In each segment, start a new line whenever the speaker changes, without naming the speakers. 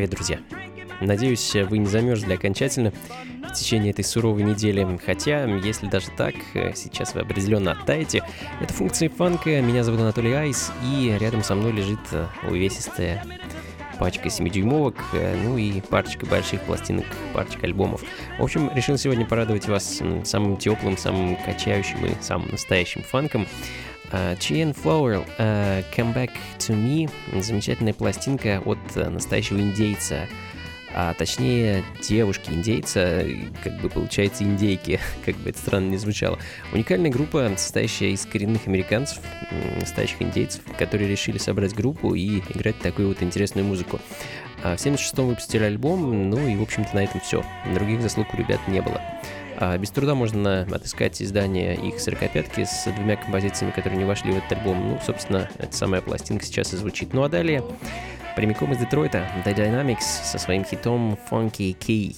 Привет, друзья! Надеюсь, вы не замерзли окончательно в течение этой суровой недели. Хотя, если даже так, сейчас вы определенно оттаете. Это функции фанка. Меня зовут Анатолий Айс, и рядом со мной лежит увесистая пачка 7-дюймовок, ну и парочка больших пластинок, парочка альбомов. В общем, решил сегодня порадовать вас самым теплым, самым качающим и самым настоящим фанком. Uh, Cheyenne Flower, uh, Come Back to Me, замечательная пластинка от uh, настоящего индейца, а точнее девушки-индейца, как бы получается индейки, как бы это странно не звучало. Уникальная группа, состоящая из коренных американцев, настоящих индейцев, которые решили собрать группу и играть такую вот интересную музыку. В 76-м выпустили альбом, ну и, в общем-то, на этом все. Других заслуг у ребят не было. А без труда можно отыскать издание их сорокопятки с двумя композициями, которые не вошли в этот альбом. Ну, собственно, эта самая пластинка сейчас и звучит. Ну а далее, прямиком из Детройта, The Dynamics со своим хитом Funky Key.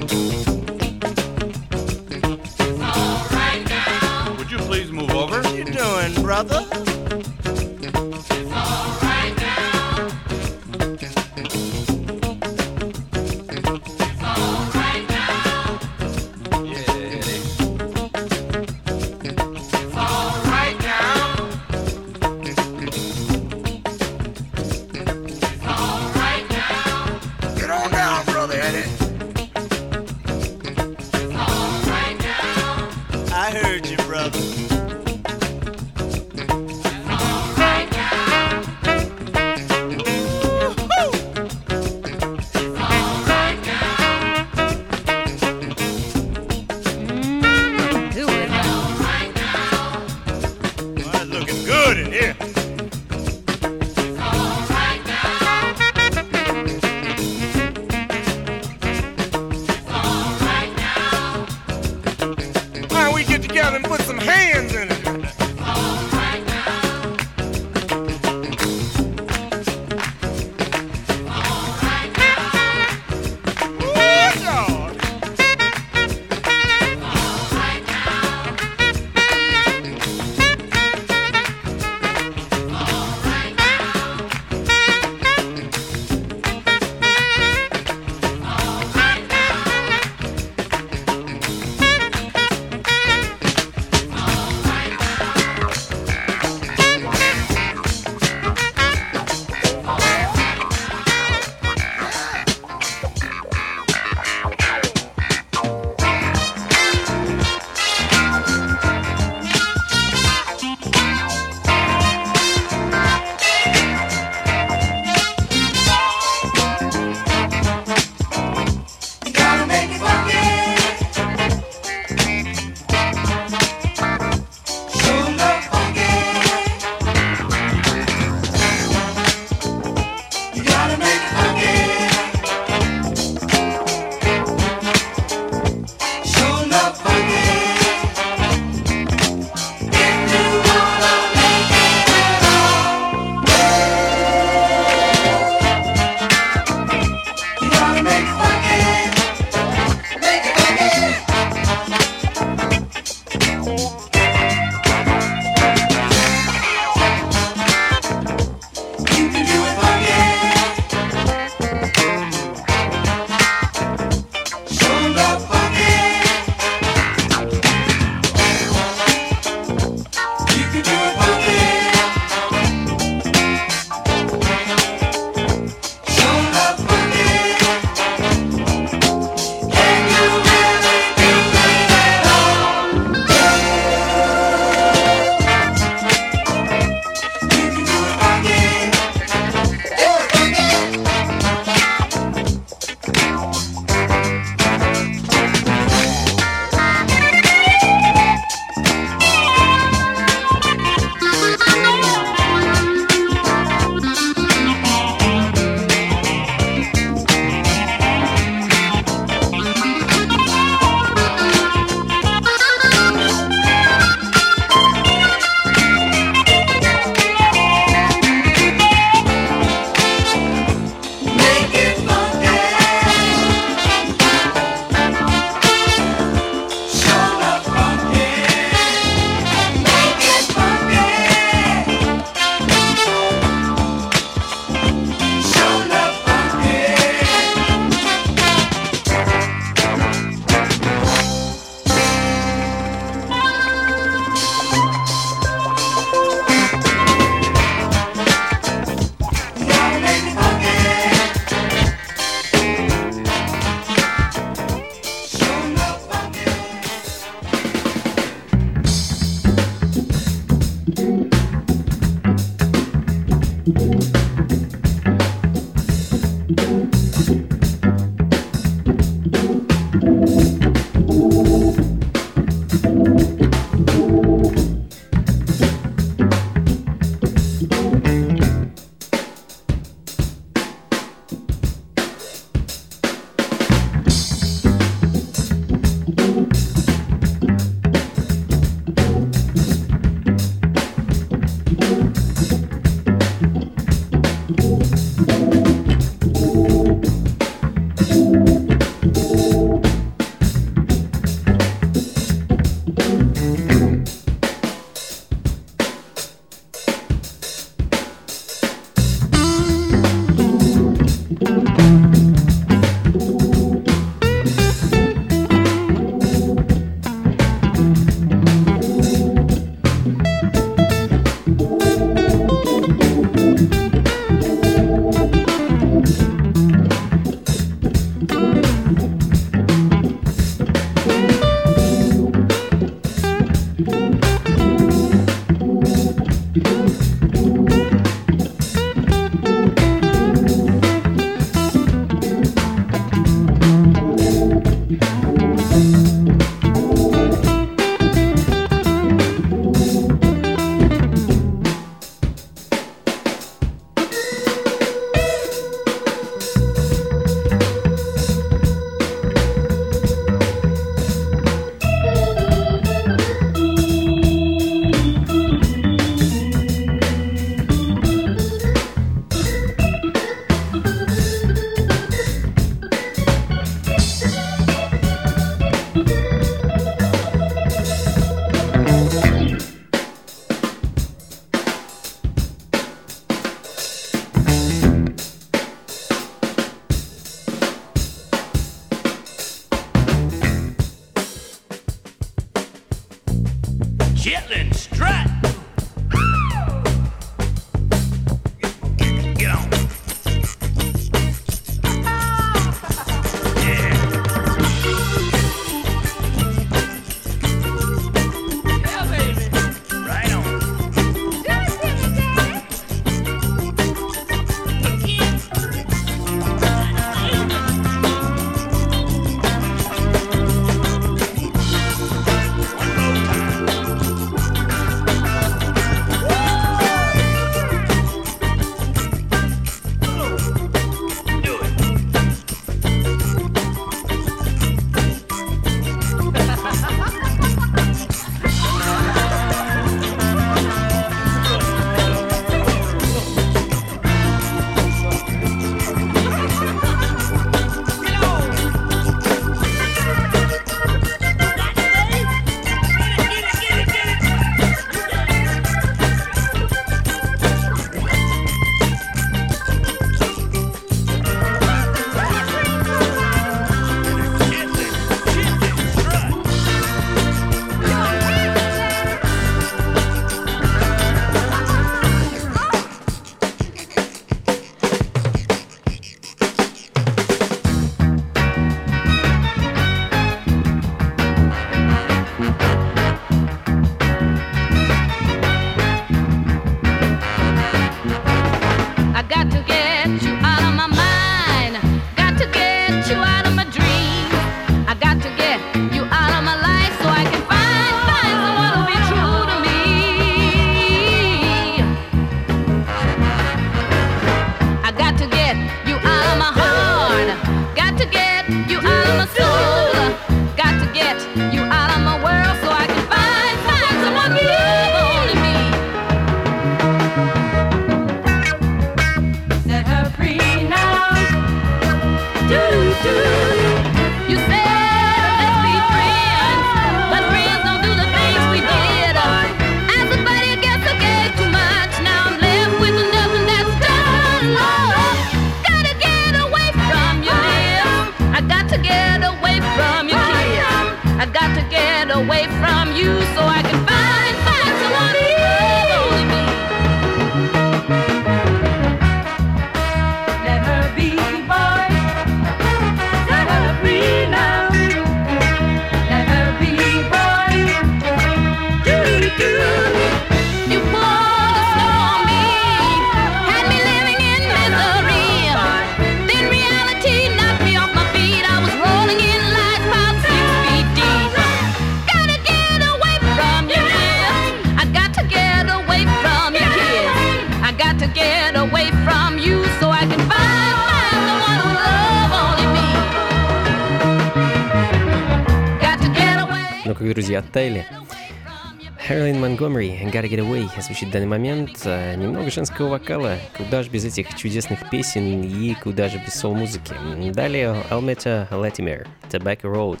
Немного женского вокала. Куда же без этих чудесных песен и куда же без соул-музыки. Далее Алмета Латимер, Tobacco Road.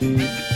I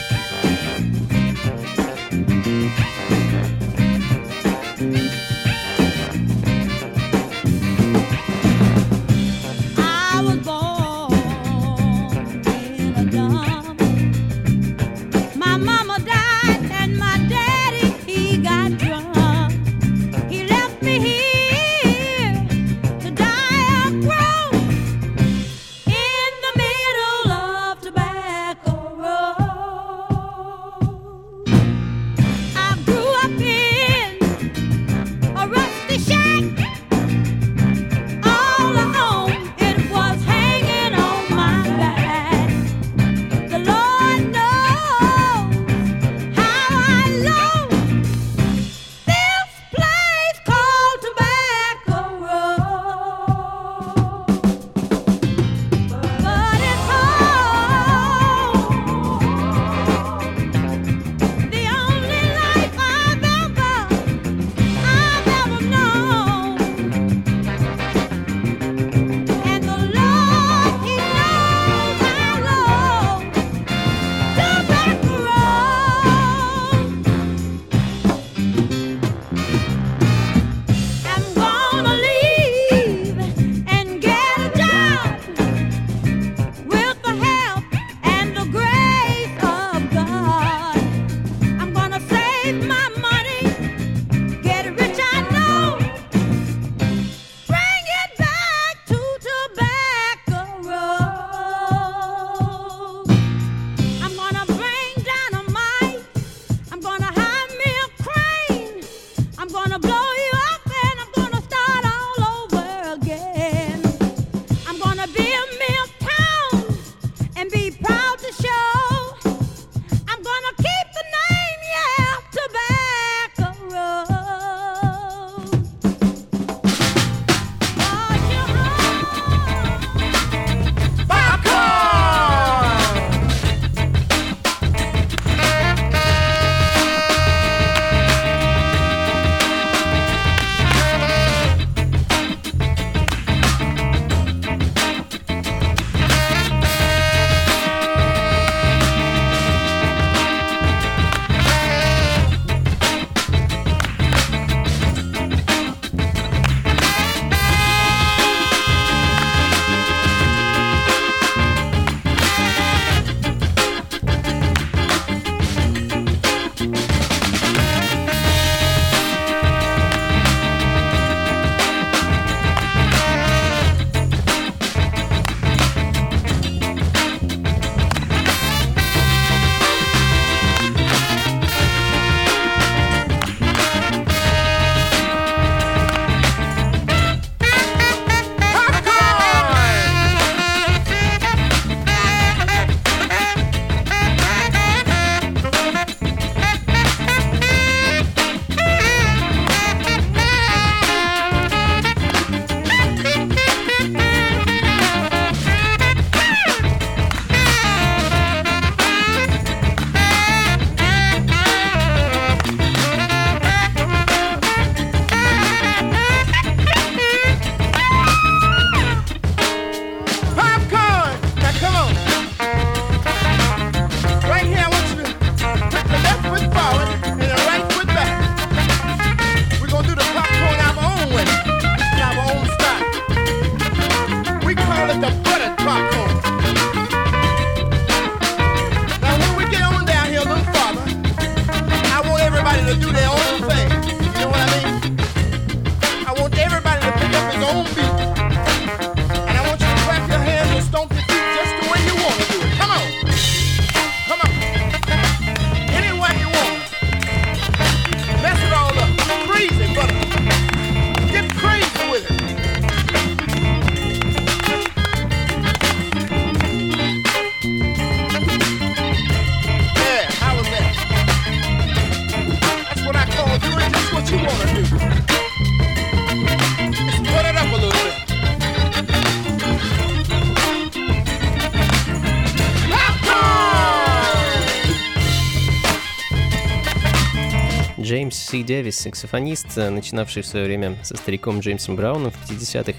Дик Дэвис, саксофонист, э, начинавший в свое время со стариком Джеймсом Брауном в 50-х,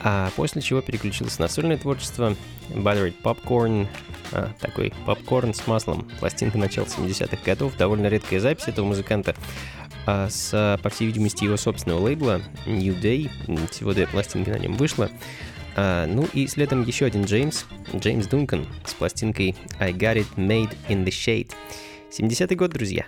а после чего переключился на сольное творчество Buttered Popcorn, а, такой попкорн с маслом, пластинка начала 70-х годов, довольно редкая запись этого музыканта, а с, по всей видимости, его собственного лейбла New Day, всего две пластинки на нем вышло, а, ну и следом еще один Джеймс, Джеймс Дункан, с пластинкой I Got It Made in the Shade. 70-й год, друзья.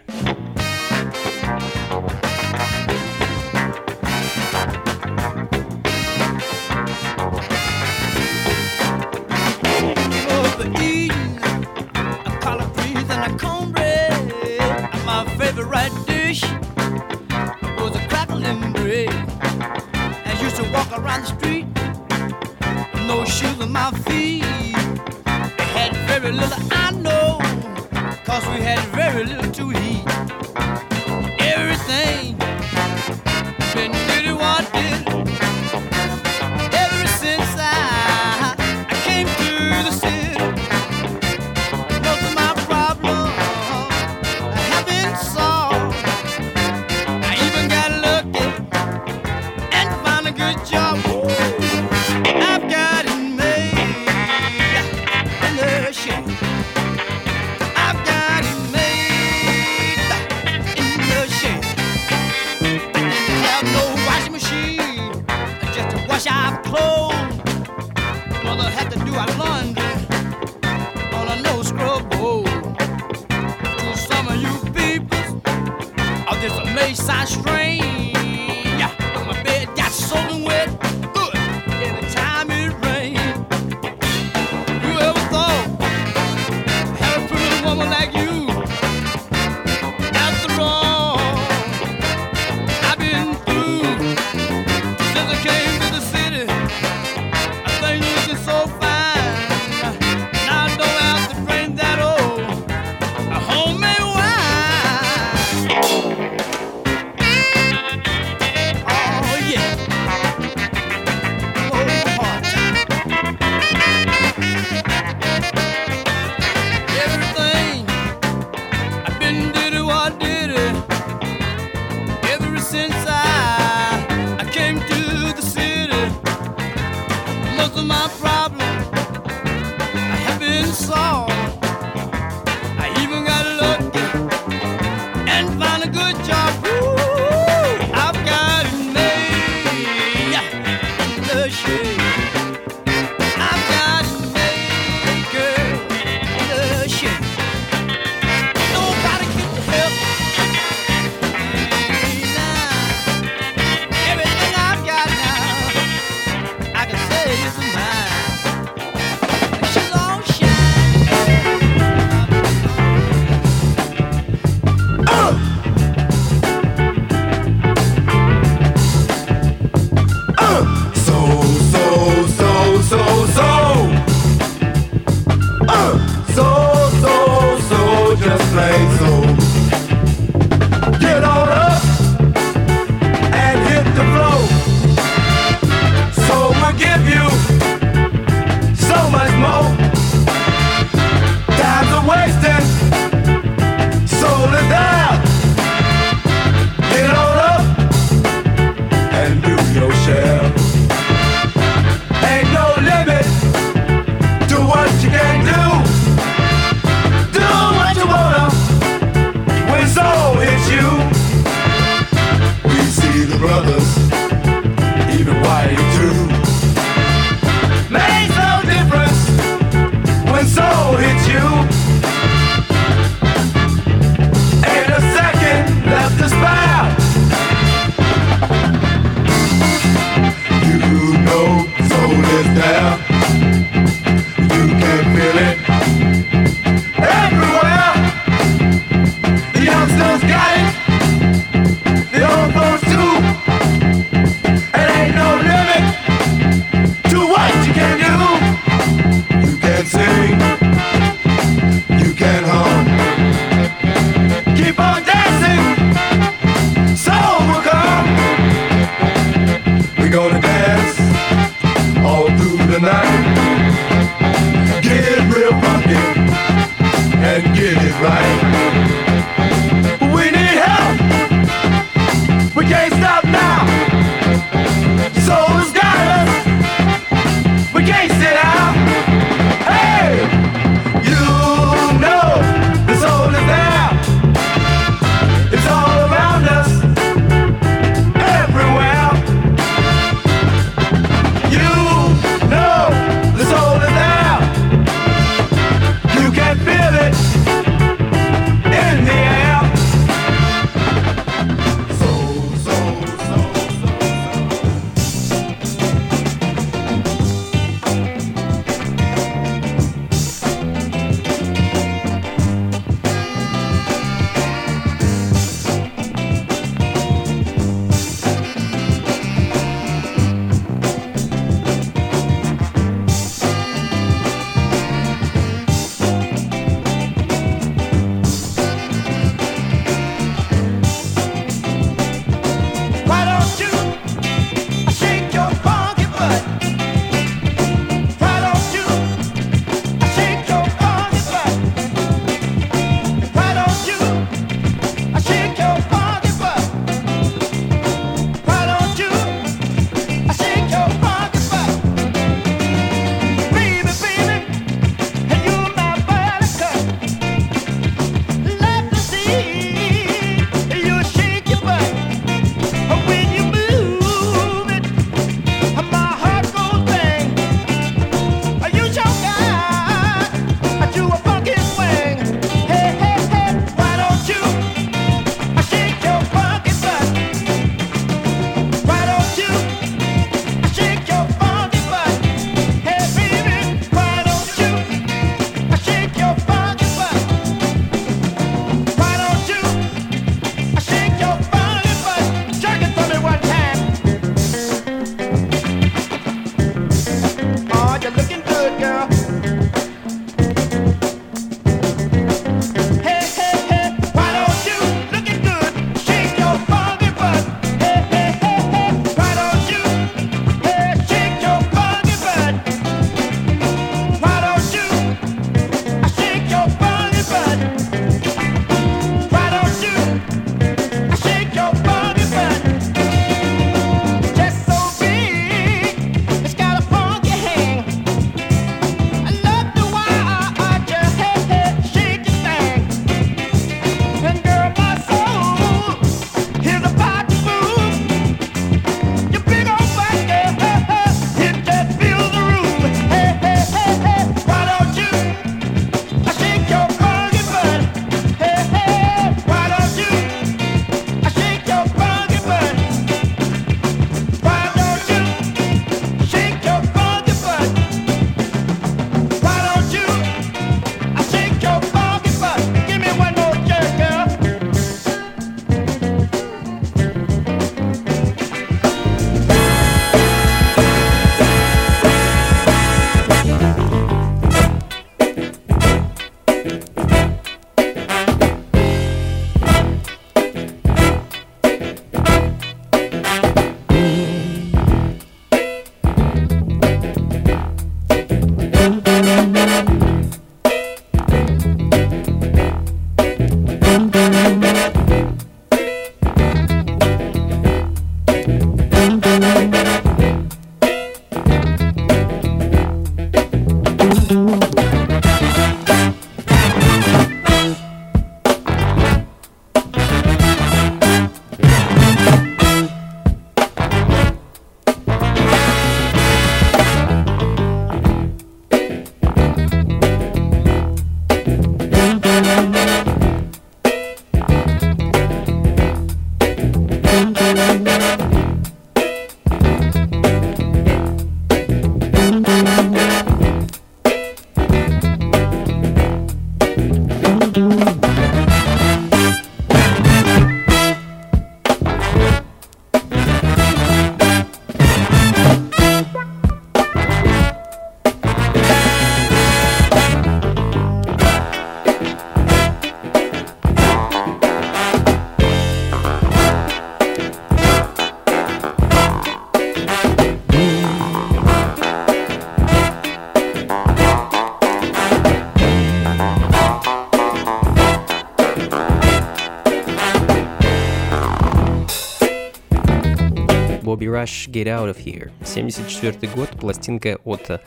Bobby Rush Get Out of Here. 74 год, пластинка от э,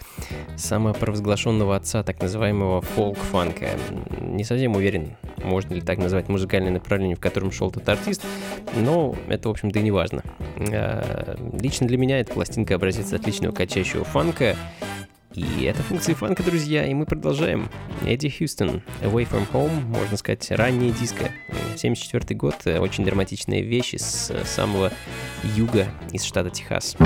самопровозглашенного отца так называемого фолк-фанка. Не совсем уверен, можно ли так назвать музыкальное направление, в котором шел этот артист, но это, в общем-то, и не важно. Э, Лично для меня эта пластинка образец отличного качающего фанка, и это функции фанка, друзья, и мы продолжаем. Эдди Хьюстон, Away From Home, можно сказать, раннее диско. 74 год, э, очень драматичные вещи с э, самого юга из штата Техас.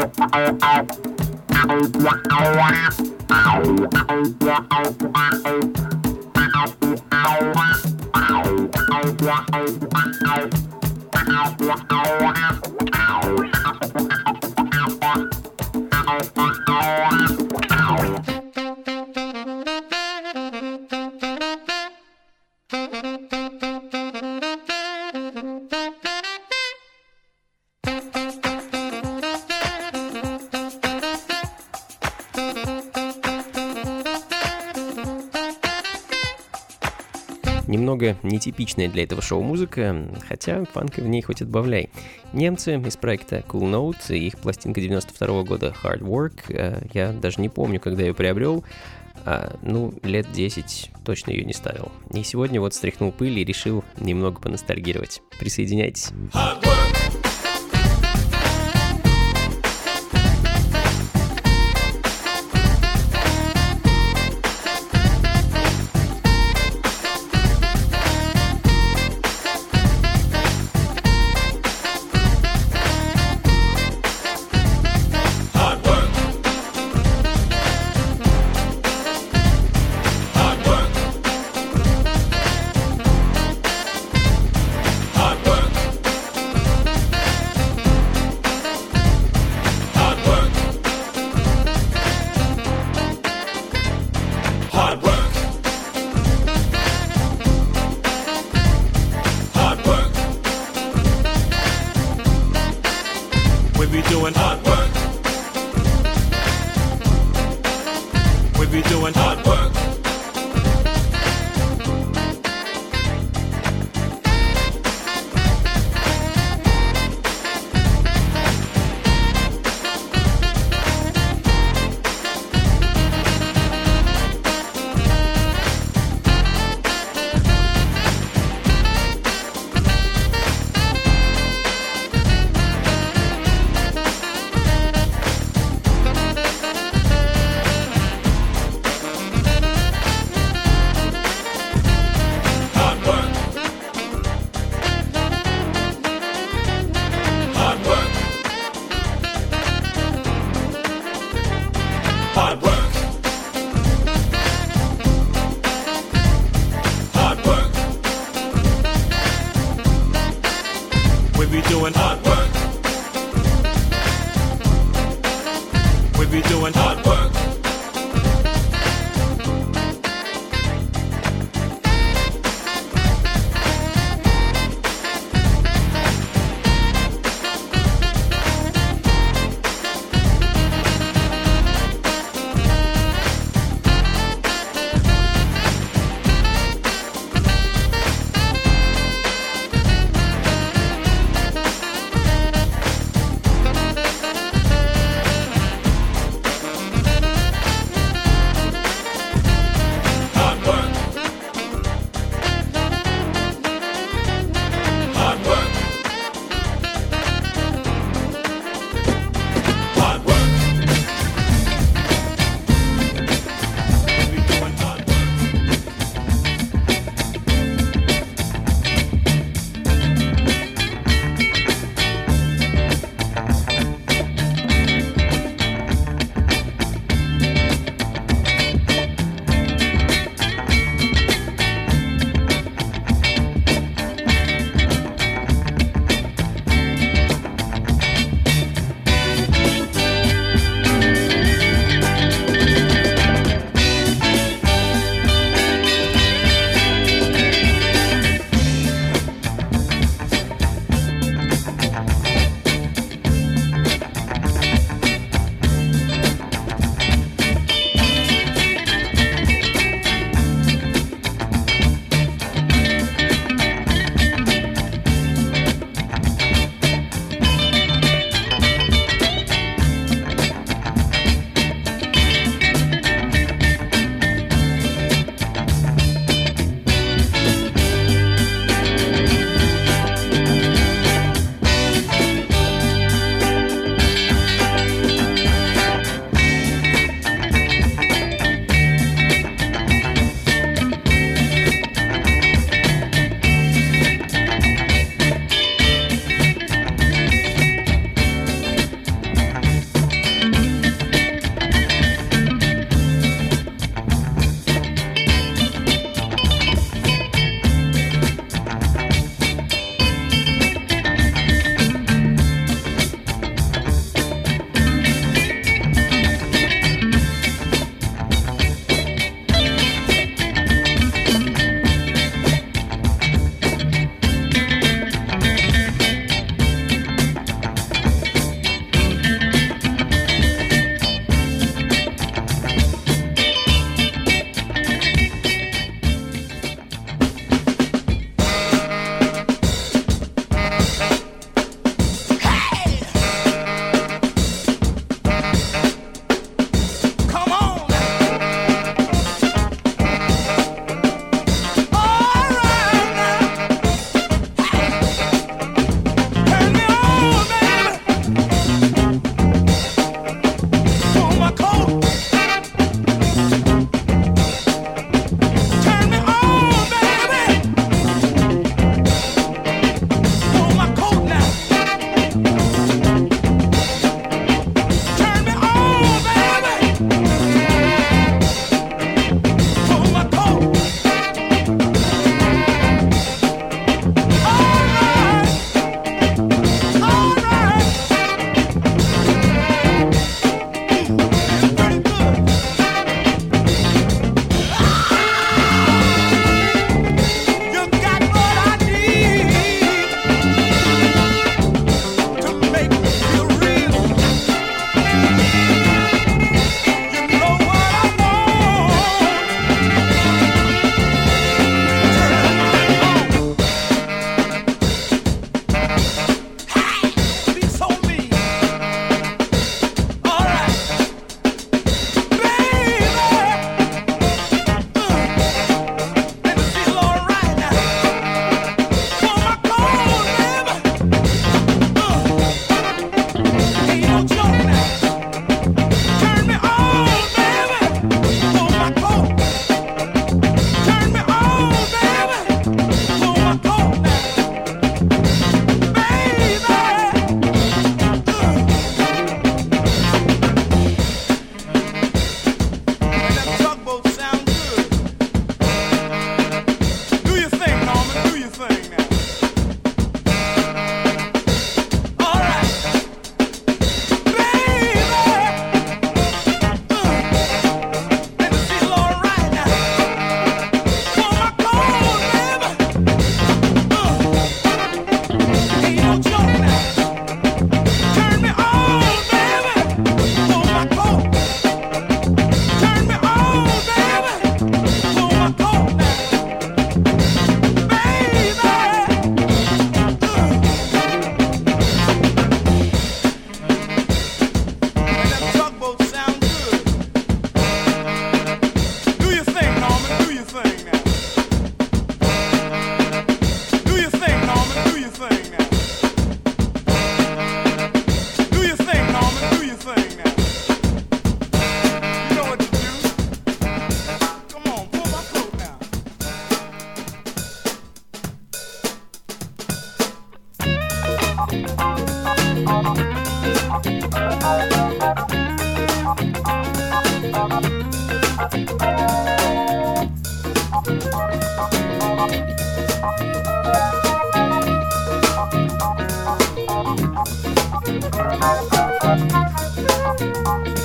Немного нетипичная для этого шоу музыка, хотя фанка в ней хоть отбавляй. Немцы из проекта Cool Note и их пластинка 92 года Hard Work, э, я даже не помню, когда ее приобрел, а, ну, лет 10 точно ее не ставил. И сегодня вот стряхнул пыль и решил немного поностальгировать. Присоединяйтесь.
Hard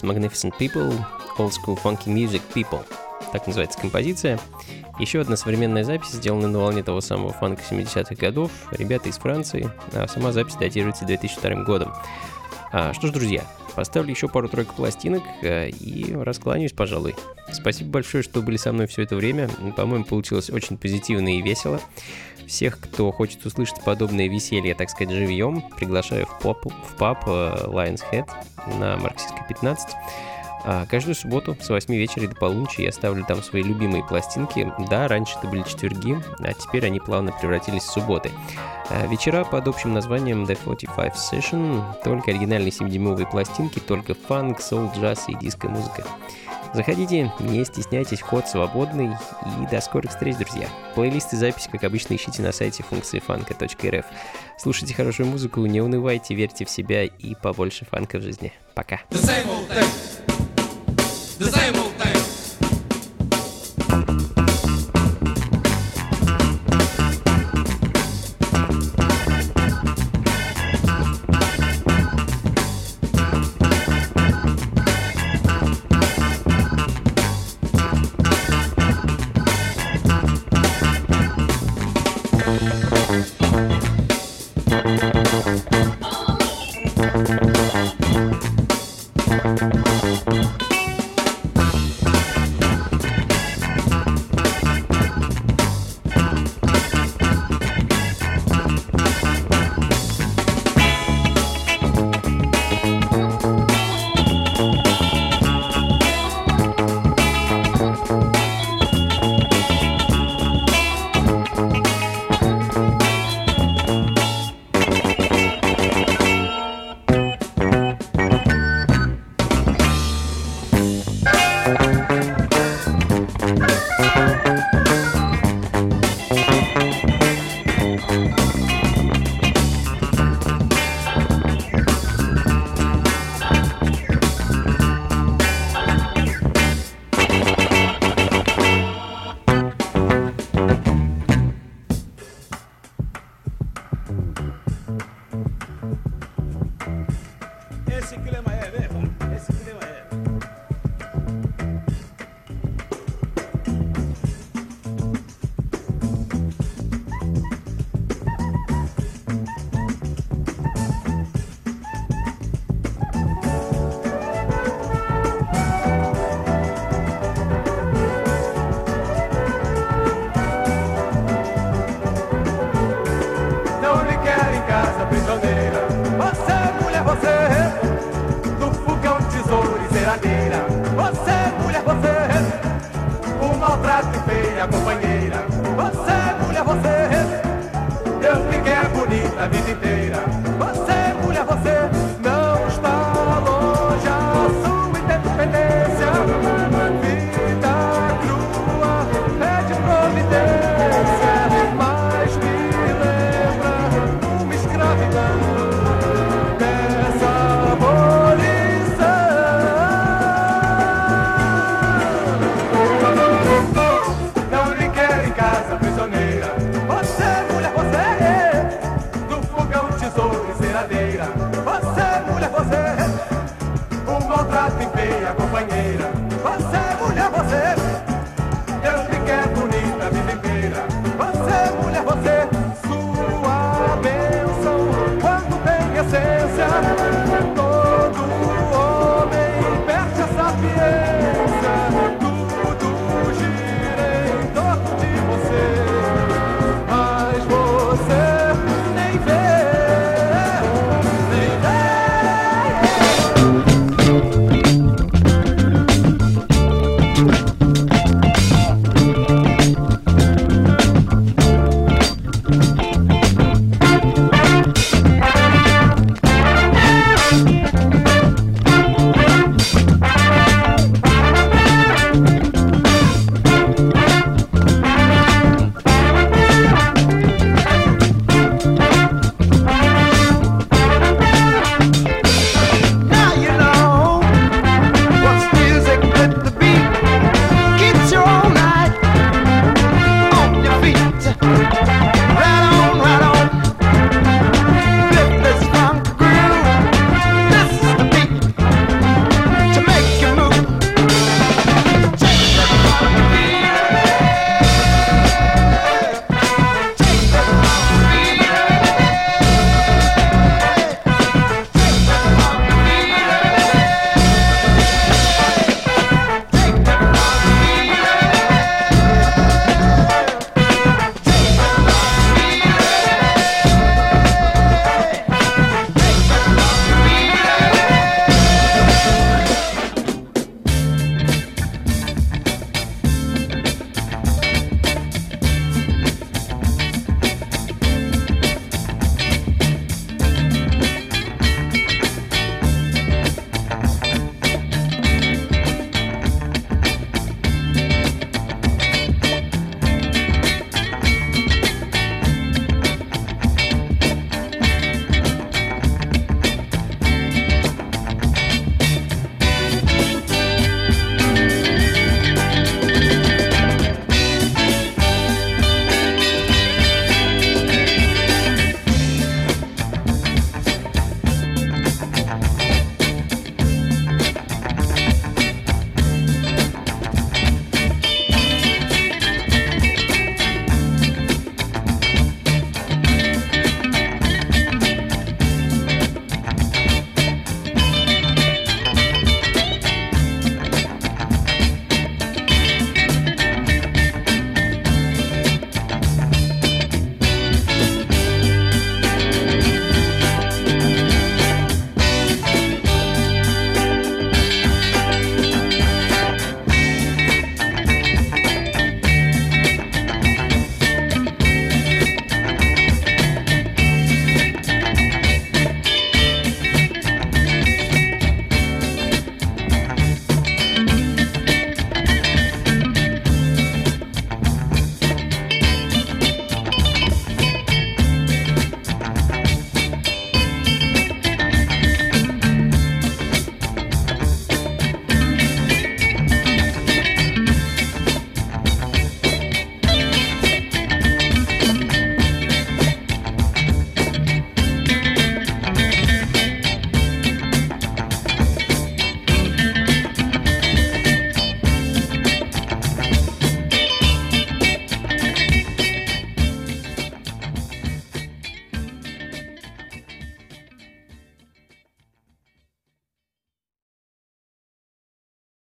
Souls Magnificent People, Old School Funky Music People. Так называется композиция. Еще одна современная запись, сделана на волне того самого фанка 70-х годов. Ребята из Франции, а сама запись датируется 2002 годом. А, что ж, друзья, поставлю еще пару-тройку пластинок а, и раскланяюсь, пожалуй. Спасибо большое, что были со мной все это время. По-моему, получилось очень позитивно и весело. Всех, кто хочет услышать подобное веселье, так сказать, живьем, приглашаю в паб, в паб э, Lion's Head на Марксистской 15. А каждую субботу с 8 вечера до полуночи я ставлю там свои любимые пластинки. Да, раньше это были четверги, а теперь они плавно превратились в субботы. А вечера под общим названием The 45 Session, только оригинальные 7-дюймовые пластинки, только фанк, соул, джаз и диско-музыка. Заходите, не стесняйтесь, ход свободный, и до скорых встреч, друзья. Плейлисты записи, как обычно, ищите на сайте функции фанка.рф. Слушайте хорошую музыку, не унывайте, верьте в себя и побольше фанка в жизни. Пока.
The same old thing. The same old